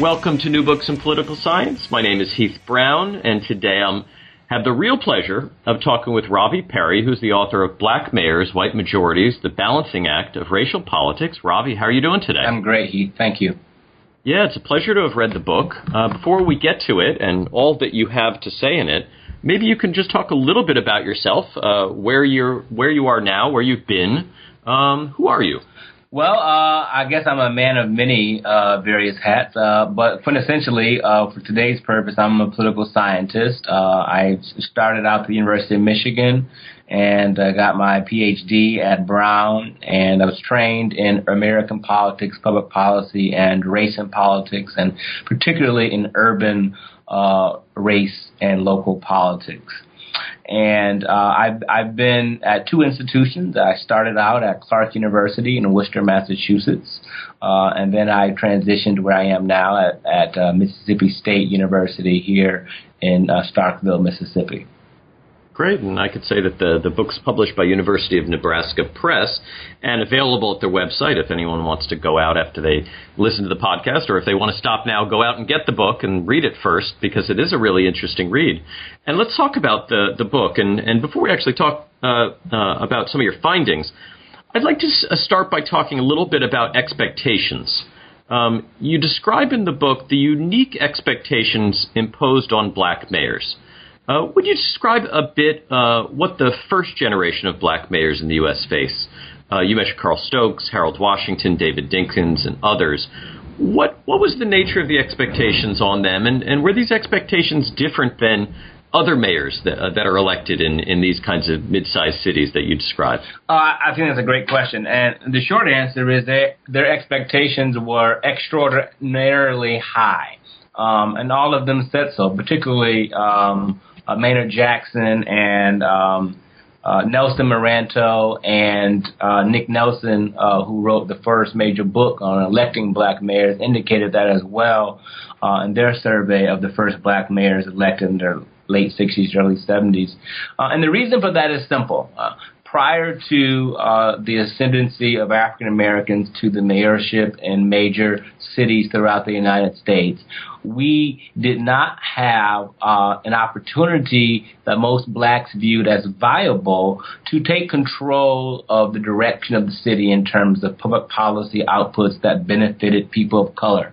Welcome to New Books in Political Science. My name is Heath Brown, and today I'm have the real pleasure of talking with Ravi Perry, who's the author of Black Mayors, White Majorities, The Balancing Act of Racial Politics. Ravi, how are you doing today? I'm great, Heath. Thank you. Yeah, it's a pleasure to have read the book. Uh, before we get to it and all that you have to say in it, maybe you can just talk a little bit about yourself, uh, where you're, where you are now, where you've been. Um, who are you? Well, uh, I guess I'm a man of many uh, various hats, uh, but quintessentially, uh, for today's purpose, I'm a political scientist. Uh, I started out at the University of Michigan and uh, got my PhD at Brown, and I was trained in American politics, public policy, and race and politics, and particularly in urban uh race and local politics and uh, I've I've been at two institutions. I started out at Clark University in Worcester, Massachusetts, uh, and then I transitioned where I am now at, at uh, Mississippi State University here in uh, Starkville, Mississippi. Great, and I could say that the, the book's published by University of Nebraska Press and available at their website if anyone wants to go out after they listen to the podcast, or if they want to stop now, go out and get the book and read it first because it is a really interesting read. And let's talk about the, the book. And, and before we actually talk uh, uh, about some of your findings, I'd like to uh, start by talking a little bit about expectations. Um, you describe in the book the unique expectations imposed on black mayors. Uh, would you describe a bit uh, what the first generation of black mayors in the U.S. face? Uh, you mentioned Carl Stokes, Harold Washington, David Dinkins, and others. What what was the nature of the expectations on them, and, and were these expectations different than other mayors that, uh, that are elected in, in these kinds of mid-sized cities that you described? Uh, I think that's a great question, and the short answer is that their expectations were extraordinarily high, um, and all of them said so. Particularly um, uh, Maynard Jackson and um, uh, Nelson Meranto and uh, Nick Nelson, uh, who wrote the first major book on electing black mayors, indicated that as well uh, in their survey of the first black mayors elected in their late 60s, early 70s. Uh, and the reason for that is simple. Uh, prior to uh, the ascendancy of African Americans to the mayorship in major cities throughout the United States, we did not have uh, an opportunity that most blacks viewed as viable to take control of the direction of the city in terms of public policy outputs that benefited people of color.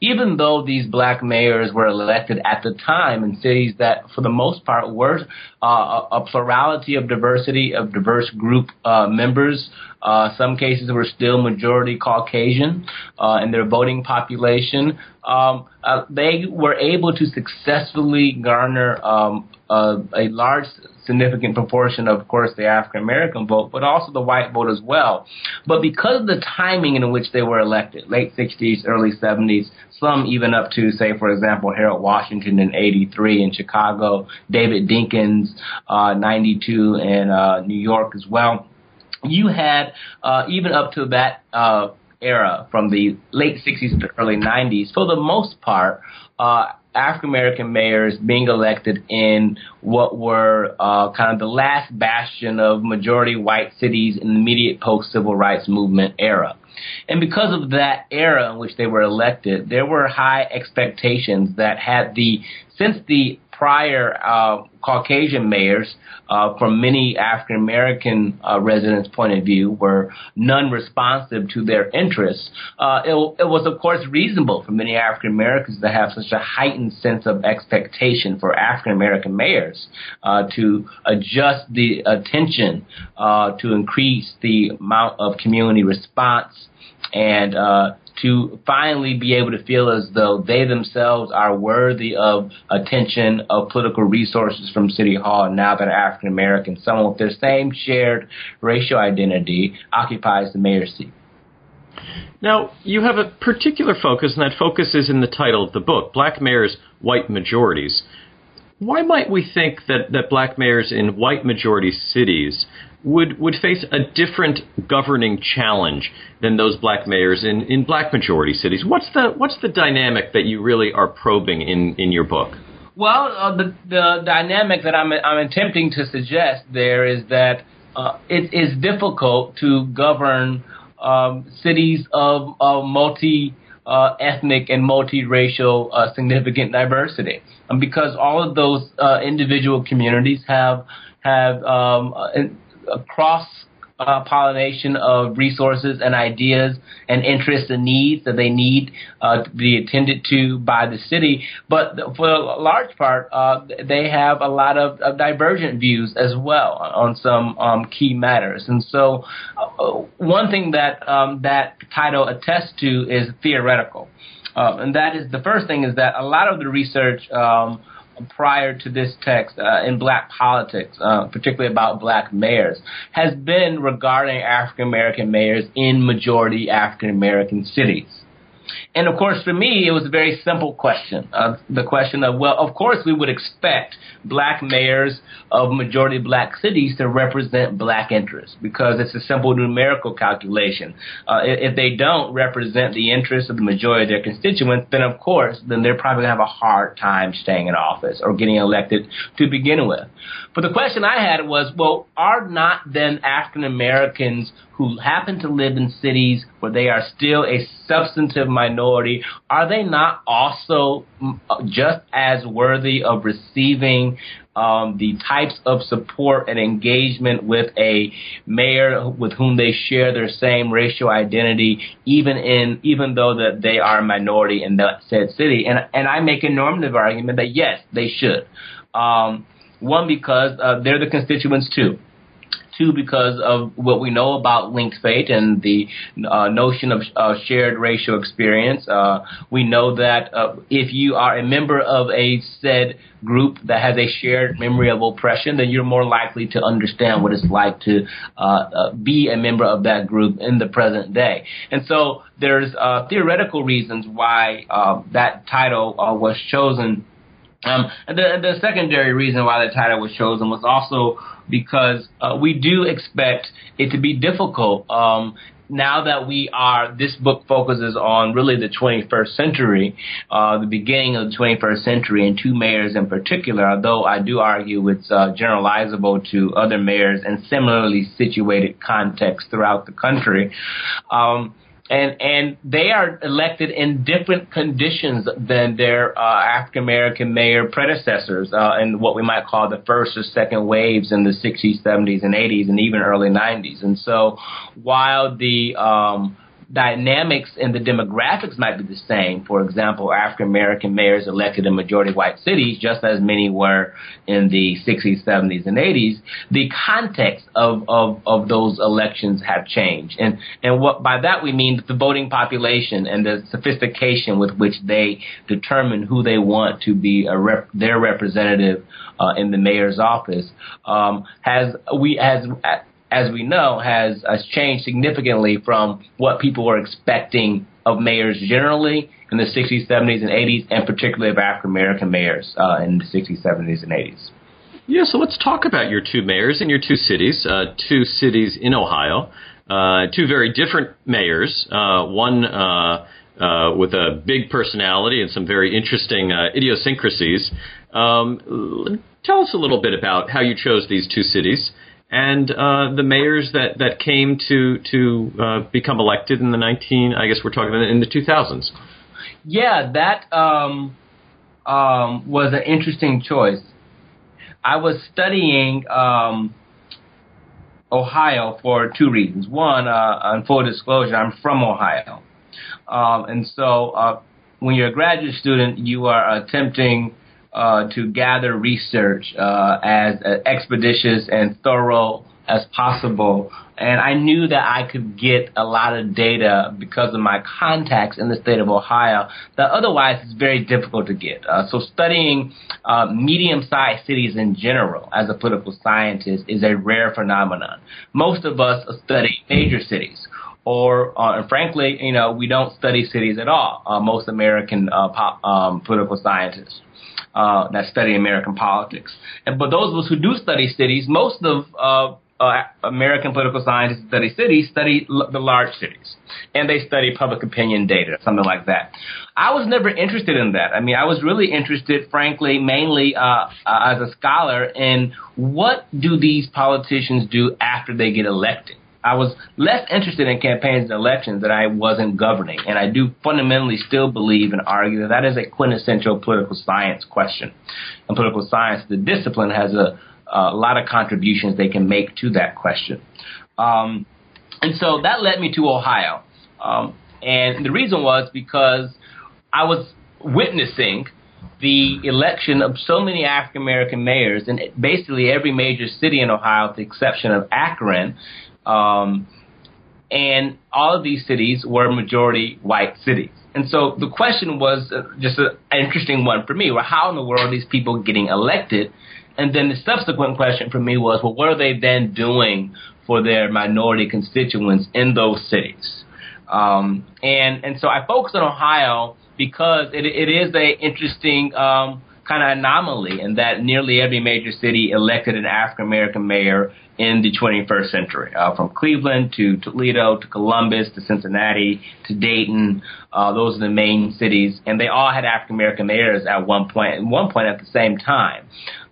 Even though these black mayors were elected at the time in cities that, for the most part, were uh, a plurality of diversity of diverse group uh, members, uh, some cases were still majority Caucasian uh, in their voting population. Um, uh, they were able to successfully garner um, a large, significant proportion, of course, the African American vote, but also the white vote as well. But because of the timing in which they were elected, late 60s, early 70s, some even up to, say, for example, Harold Washington in 83 in Chicago, David Dinkins, uh, 92 in uh, New York as well you had uh, even up to that uh, era, from the late 60s to early 90s, for the most part, uh, African American mayors being elected in what were uh, kind of the last bastion of majority white cities in the immediate post civil rights movement era. And because of that era in which they were elected, there were high expectations that had the since the prior uh, Caucasian mayors, uh, from many African American uh, residents' point of view, were non-responsive to their interests. Uh, it, it, was, of course, reasonable for many African Americans to have such a heightened sense of expectation for African American mayors uh, to adjust the attention uh, to increase the amount of community response and to finally be able to feel as though they themselves are worthy of attention of political resources from City Hall now that African Americans, someone with their same shared racial identity, occupies the mayor's seat. Now, you have a particular focus, and that focus is in the title of the book Black Mayors, White Majorities. Why might we think that, that black mayors in white majority cities would, would face a different governing challenge than those black mayors in, in black majority cities? What's the, what's the dynamic that you really are probing in, in your book? Well, uh, the, the dynamic that I'm, I'm attempting to suggest there is that uh, it is difficult to govern um, cities of, of multi uh, ethnic and multiracial uh, significant diversity, because all of those uh, individual communities have have um, cross uh, pollination of resources and ideas and interests and needs that they need uh, to be attended to by the city. But for a large part, uh, they have a lot of, of, divergent views as well on some um, key matters. And so, uh, one thing that um, that title attests to is theoretical. Uh, and that is the first thing is that a lot of the research um, prior to this text uh, in black politics, uh, particularly about black mayors, has been regarding African American mayors in majority African American cities. And of course, for me, it was a very simple question. Uh, the question of, well, of course, we would expect black mayors of majority black cities to represent black interests because it's a simple numerical calculation. Uh, if they don't represent the interests of the majority of their constituents, then of course, then they're probably going to have a hard time staying in office or getting elected to begin with. But the question I had was, well, are not then African Americans who happen to live in cities where they are still a substantive minority, are they not also mm, just as worthy of receiving um, the types of support and engagement with a mayor with whom they share their same racial identity, even in even though that they are a minority in that said city. And and I make a normative argument that yes, they should. Um, one because uh, they're the constituents too two because of what we know about linked fate and the uh, notion of uh, shared racial experience. Uh, we know that uh, if you are a member of a said group that has a shared memory of oppression, then you're more likely to understand what it's like to uh, uh, be a member of that group in the present day. And so there's theoretical reasons why that title was chosen. Um, the, the secondary reason why the title was chosen was also because uh, we do expect it to be difficult. Um, now that we are, this book focuses on really the 21st century, uh, the beginning of the 21st century, and two mayors in particular, although I do argue it's uh, generalizable to other mayors and similarly situated contexts throughout the country. Um, and and they are elected in different conditions than their uh, African American mayor predecessors uh, in what we might call the first or second waves in the 60s, 70s, and 80s, and even early 90s. And so, while the um, dynamics and the demographics might be the same. For example, African American mayors elected in majority white cities, just as many were in the 60s, 70s, and 80s. The context of, of, of those elections have changed. And, and what by that we mean the voting population and the sophistication with which they determine who they want to be rep, their representative uh, in the mayor's office um, has we has as we know, has, has changed significantly from what people were expecting of mayors generally in the 60s, 70s, and 80s, and particularly of African American mayors uh, in the 60s, 70s, and 80s. Yeah, so let's talk about your two mayors in your two cities, uh, two cities in Ohio, uh, two very different mayors. Uh, one uh, uh, with a big personality and some very interesting idiosyncrasies. Um, tell us a little bit about how you chose these two cities and uh, the mayors that, that came to to uh, become elected in the 19 I guess we're talking about in the 2000s. Yeah, that um, um, was an interesting choice. I was studying um, Ohio for two reasons. One, uh, on full disclosure, I'm from Ohio, um, and so uh, when you're a graduate student, you are attempting uh, to gather research uh, as expeditious and thorough as possible. And I knew that I could get a lot of data because of my contacts in the state of Ohio that otherwise is very difficult to get. Uh, so studying uh, medium-sized cities in general as a political scientist is a rare phenomenon. Most of us study major cities or uh, frankly, you know, we don't study cities at all. Uh, most American uh, pop, um, political scientists uh, that study American politics, and but those of us who do study cities, most of uh, uh, American political scientists that study cities study l- the large cities, and they study public opinion data, something like that. I was never interested in that. I mean, I was really interested, frankly, mainly as a scholar in what do these politicians do after they get elected. I was less interested in campaigns and elections than I was in governing, and I do fundamentally still believe and argue that that is a quintessential political science question. And political science, the discipline, has a, a lot of contributions they can make to that question. Um, and so that led me to Ohio. Um, and the reason was because I was witnessing the election of so many African American mayors in basically every major city in Ohio, with the exception of Akron, um, and all of these cities were majority white cities. And so the question was uh, just an interesting one for me. Well, how in the world are these people getting elected? And then the subsequent question for me was, well, what are they then doing for their minority constituents in those cities? Um, and and so I focused on Ohio because it, it is a interesting um, kind of anomaly in that nearly every major city elected an African American mayor in the 21st century, uh, from Cleveland to Toledo to Columbus to Cincinnati to Dayton. Uh, those are the main cities, and they all had African American mayors at one point, at one point at the same time.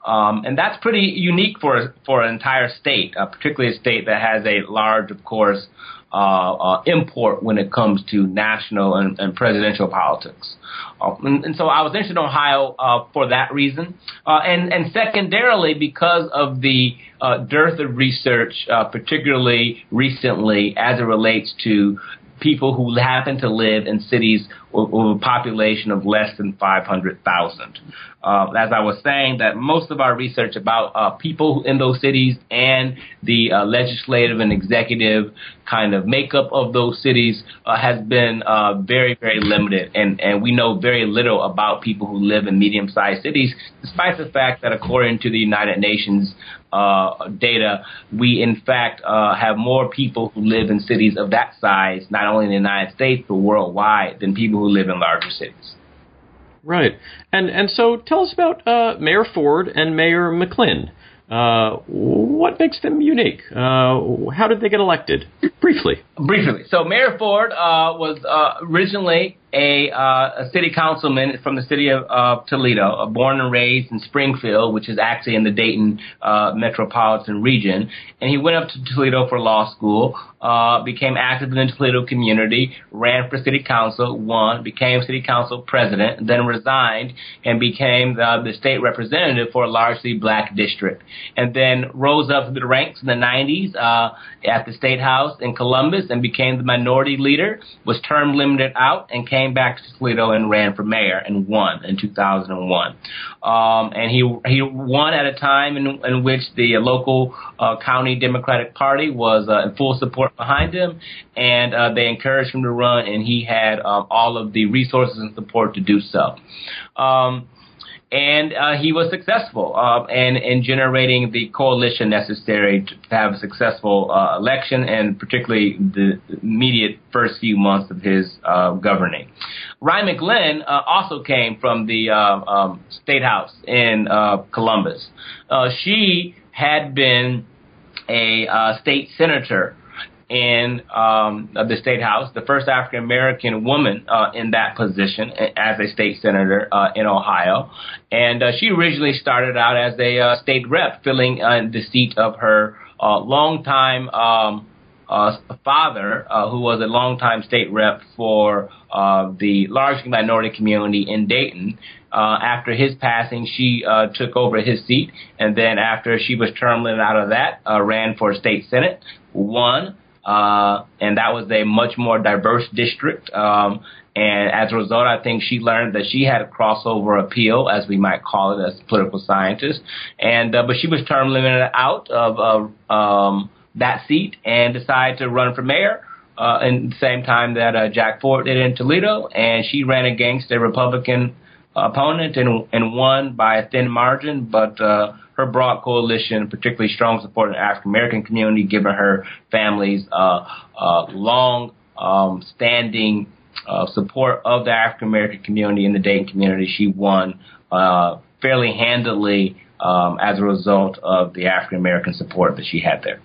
Um, and that's pretty unique for for an entire state, uh, particularly a state that has a large, of course, uh, uh, import when it comes to national and, and presidential politics. Uh, and, and, so I was interested in Ohio uh, for that reason, uh, and and secondarily because of the uh, dearth of research, particularly recently as it relates to people who happen to live in cities with, a population of less than 500,000. Uh, as I was saying, that most of our research about uh, people in those cities and the uh, legislative and executive kind of makeup of those cities uh, has been uh, very, very limited, and, and we know very little about people who live in medium-sized cities, despite the fact that according to the United Nations uh, data, we in fact uh, have more people who live in cities of that size, not only in the United States but worldwide, than people who live in larger cities. Right, and and so tell us about uh, Mayor Ford and Mayor McLin. Uh, what makes them unique? Uh, how did they get elected? Briefly. Briefly. So Mayor Ford uh, was uh, originally a, uh, a, city councilman from the city of uh, Toledo, born and raised in Springfield, which is actually in the Dayton metropolitan region. And he went up to Toledo for law school, became active in the Toledo community, ran for city council, won, became city council president, then resigned and became the, the state representative for a largely black district and then rose up the ranks in the 90s uh, at the State House in Columbus and became the minority leader, was term limited out, and came back to Toledo and ran for mayor and won in 2001. Um, and he he won at a time in, in which the local uh, county Democratic Party was uh, in full support behind him, and uh, they encouraged him to run, and he had um, all of the resources and support to do so. Um, and uh, he was successful uh, in, in generating the coalition necessary to have a successful uh, election, and particularly the immediate first few months of his uh, governing. Rhine McLin uh, also came from the uh, um, State House in Columbus. she had been a state senator in um, the state house, the first African American woman uh, in that position as a state senator uh, in Ohio. And uh, she originally started out as a uh, state rep, filling uh, the seat of her uh, longtime um, father, who was a longtime state rep for the large minority community in Dayton. after his passing, she took over his seat, and then after she was term limited out of that, ran for state senate, won, uh, and that was a much more diverse district. Um, and as a result, I think she learned that she had a crossover appeal, as we might call it, as political scientist. And uh, but she was term limited out of uh, um, that seat and decided to run for mayor. Uh, in the same time that uh, Jack Ford did in Toledo, and she ran against a Republican opponent and, and won by a thin margin, but uh, her broad coalition, particularly strong support in the African American community, given her family's uh, uh, long um, standing uh, support of the African American community in the Dayton community, she won uh, fairly handily um, as a result of the African American support that she had there.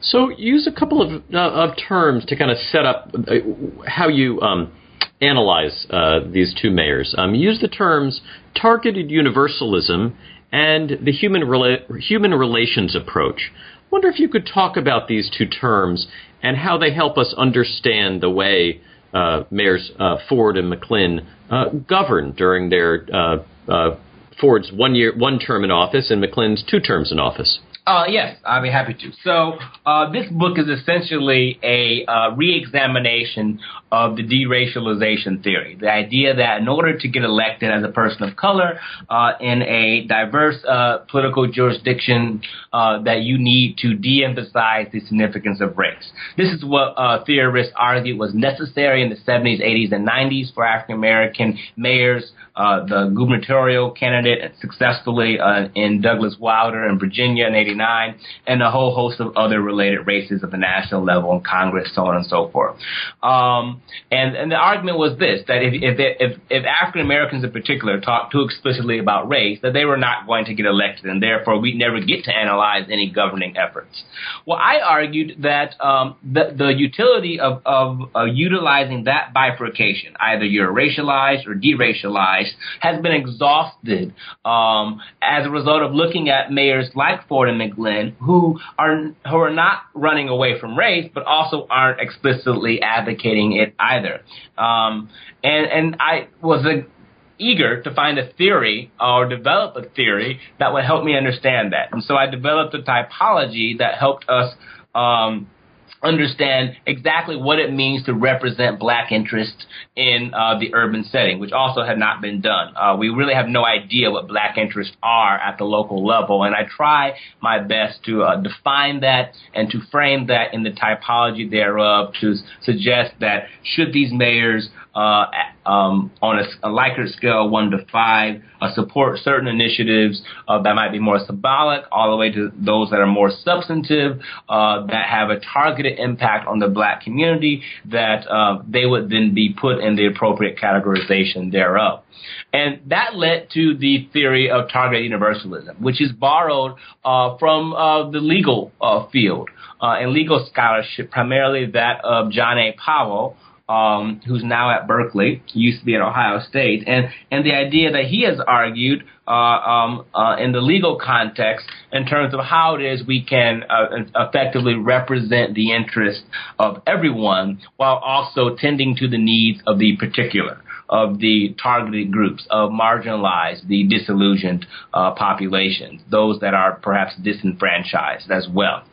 So, use a couple of, uh, of terms to kind of set up how you um, analyze uh, these two mayors. Um, use the terms targeted universalism and the human rela- human relations approach. Wonder if you could talk about these two terms and how they help us understand the way uh, mayors uh, Ford and McLin uh, governed during their Ford's one year one term in office and McLin's two terms in office. Uh, yes, I'll be happy to. So, uh, this book is essentially a uh, re-examination of the deracialization theory. The idea that in order to get elected as a person of color uh, in a diverse uh, political jurisdiction, uh, that you need to de-emphasize the significance of race. This is what theorists argued was necessary in the 70s, 80s, and 90s for African American mayors. The gubernatorial candidate successfully in Douglas Wilder in Virginia in 1989, and a whole host of other related races at the national level in Congress, so on and so forth. Um, and, and the argument was this, that if, if, if, if African Americans in particular talk too explicitly about race, that they were not going to get elected, and therefore we'd never get to analyze any governing efforts. Well, I argued that um, the, the utility of, of, of utilizing that bifurcation, either you're racialized or deracialized, has been exhausted um, as a result of looking at mayors like Ford and McLin, who are who are not running away from race, but also aren't explicitly advocating it either. Um, and and I was a, eager to find a theory or develop a theory that would help me understand that. And so I developed a typology that helped us. Um, understand exactly what it means to represent black interests in uh, the urban setting, which also had not been done. Uh, we really have no idea what black interests are at the local level, and I try my best to uh, define that and to frame that in the typology thereof to suggest that should these mayors uh, um, on a, a, Likert scale, one to five, uh, support certain initiatives uh, that might be more symbolic, all the way to those that are more substantive, uh, that have a targeted impact on the black community, that uh, they would then be put in the appropriate categorization thereof. And that led to the theory of targeted universalism, which is borrowed uh, from the legal field and legal scholarship, primarily that of John A. Powell um, who's now at Berkeley, used to be at Ohio State, and and the idea that he has argued uh, um, uh, in the legal context in terms of how it is we can uh, effectively represent the interests of everyone while also tending to the needs of the particular of the targeted groups, of marginalized, the disillusioned uh, populations, those that are perhaps disenfranchised as well.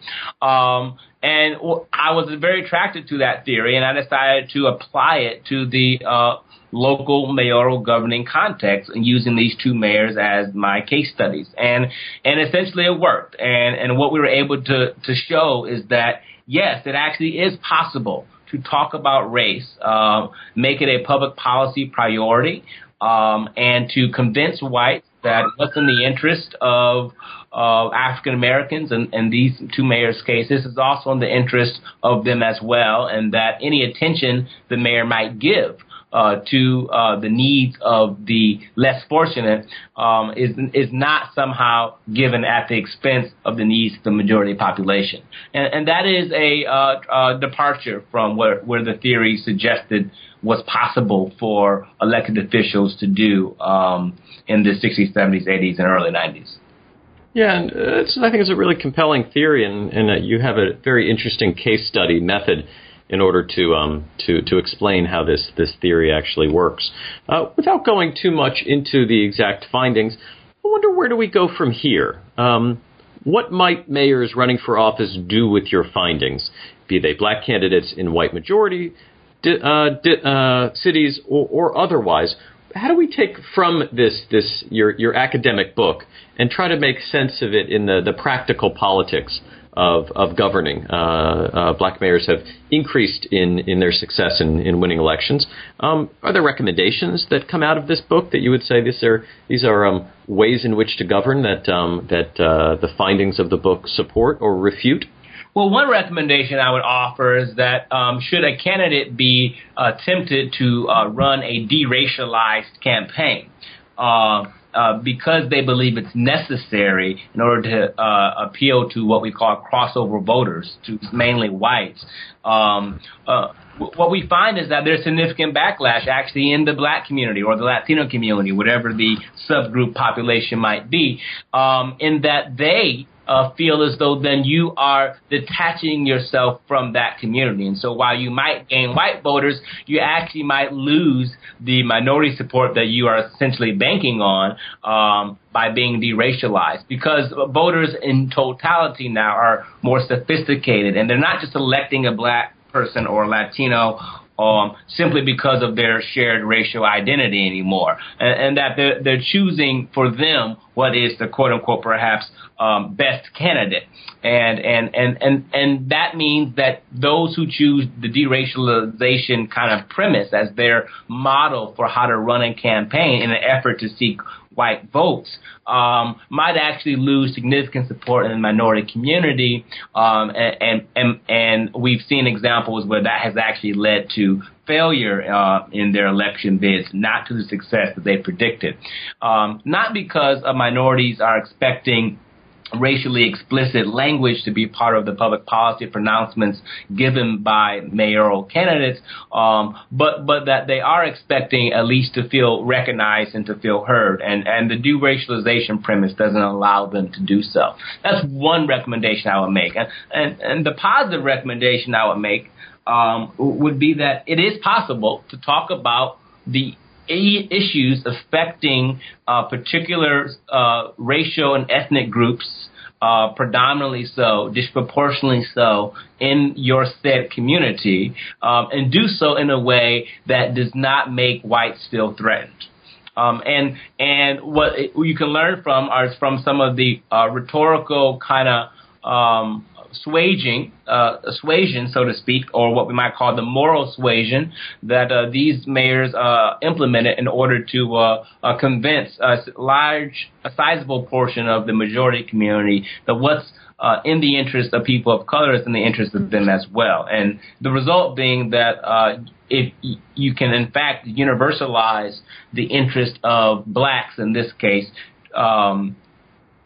Um, and I was very attracted to that theory, and I decided to apply it to the uh, local mayoral governing context and using these two mayors as my case studies. And and essentially it worked. And and what we were able to to show is that yes, it actually is possible to talk about race, uh, make it a public policy priority, um, and to convince whites that what's in the interest of uh, African Americans and, and these two mayors' cases. Is also in the interest of them as well, and that any attention the mayor might give uh, to uh, the needs of the less fortunate um, is is not somehow given at the expense of the needs of the majority population, and, and that is a uh, departure from where where the theory suggested was possible for elected officials to do um, in the 60s, 70s, 80s, and early 90s. Yeah, and uh, I think it's a really compelling theory, and, and uh, you have a very interesting case study method in order to um, to to explain how this this theory actually works. Uh, without going too much into the exact findings, I wonder where do we go from here. Um, what might mayors running for office do with your findings, be they black candidates in white majority di- uh, di- uh, cities or, or otherwise? How do we take from this this your your academic book and try to make sense of it in the, the practical politics of, of governing. Uh, uh, black mayors have increased in, in their success in, in winning elections. Um, are there recommendations that come out of this book that you would say these are these are um, ways in which to govern that um, that uh, the findings of the book support or refute? Well, one recommendation I would offer is that um, should a candidate be uh, tempted to uh, run a deracialized campaign, uh, uh, because they believe it's necessary in order to uh, appeal to what we call crossover voters, to mainly whites. Um, uh, what we find is that there's significant backlash actually in the black community or the Latino community, whatever the subgroup population might be, um, in that they uh, feel as though then you are detaching yourself from that community. And so while you might gain white voters, you actually might lose the minority support that you are essentially banking on um, by being deracialized because voters in totality now are more sophisticated and they're not just electing a black person or Latino um, simply because of their shared racial identity anymore, and, and that they're, they're, choosing for them what is the quote unquote perhaps um, best candidate, and and and and and that means that those who choose the deracialization kind of premise as their model for how to run a campaign in an effort to seek white votes um, might actually lose significant support in the minority community, um, and, and and we've seen examples where that has actually led to failure uh, in their election bids, not to the success that they predicted. Um, not because minorities are expecting racially explicit language to be part of the public policy pronouncements given by mayoral candidates, um, but but that they are expecting at least to feel recognized and to feel heard, and and the deracialization premise doesn't allow them to do so. That's one recommendation I would make, and and, and the positive recommendation I would make um, would be that it is possible to talk about the issues affecting uh, particular uh, racial and ethnic groups, uh, predominantly so, disproportionately so, in your said community, um, and do so in a way that does not make whites feel threatened. Um, and and what you can learn from are from some of the uh, rhetorical kind of um, swaging, uh, suasion, so to speak, or what we might call the moral suasion that uh, these mayors uh, implemented in order to uh, uh, convince a large, a sizable portion of the majority community that what's uh, in the interest of people of color is in the interest of them as well. And the result being that if you can in fact universalize the interest of blacks in this case, um,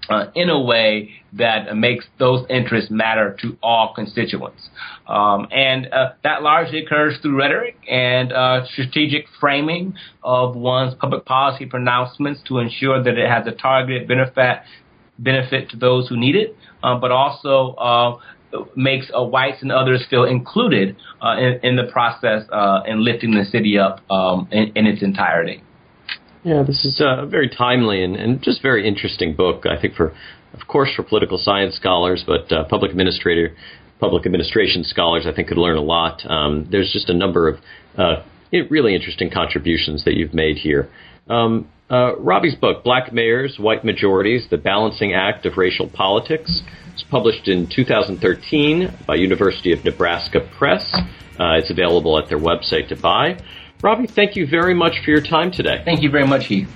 uh, in a way that makes those interests matter to all constituents. Um, and uh, that largely occurs through rhetoric and uh, strategic framing of one's public policy pronouncements to ensure that it has a targeted benefit benefit to those who need it, uh, but also uh, makes uh, whites and others feel included in, in, the process in lifting the city up um, in, in its entirety. Yeah, this is a very timely and, and just very interesting book. I think for, of course, for political science scholars, but uh, public administrator, public administration scholars, I think could learn a lot. Um, there's just a number of uh, really interesting contributions that you've made here. Um, uh, Ravi's book, Black Mayors, White Majorities: The Balancing Act of Racial Politics, was published in 2013 by University of Nebraska Press. Uh, it's available at their website to buy. Ravi, thank you very much for your time today. Thank you very much, Heath.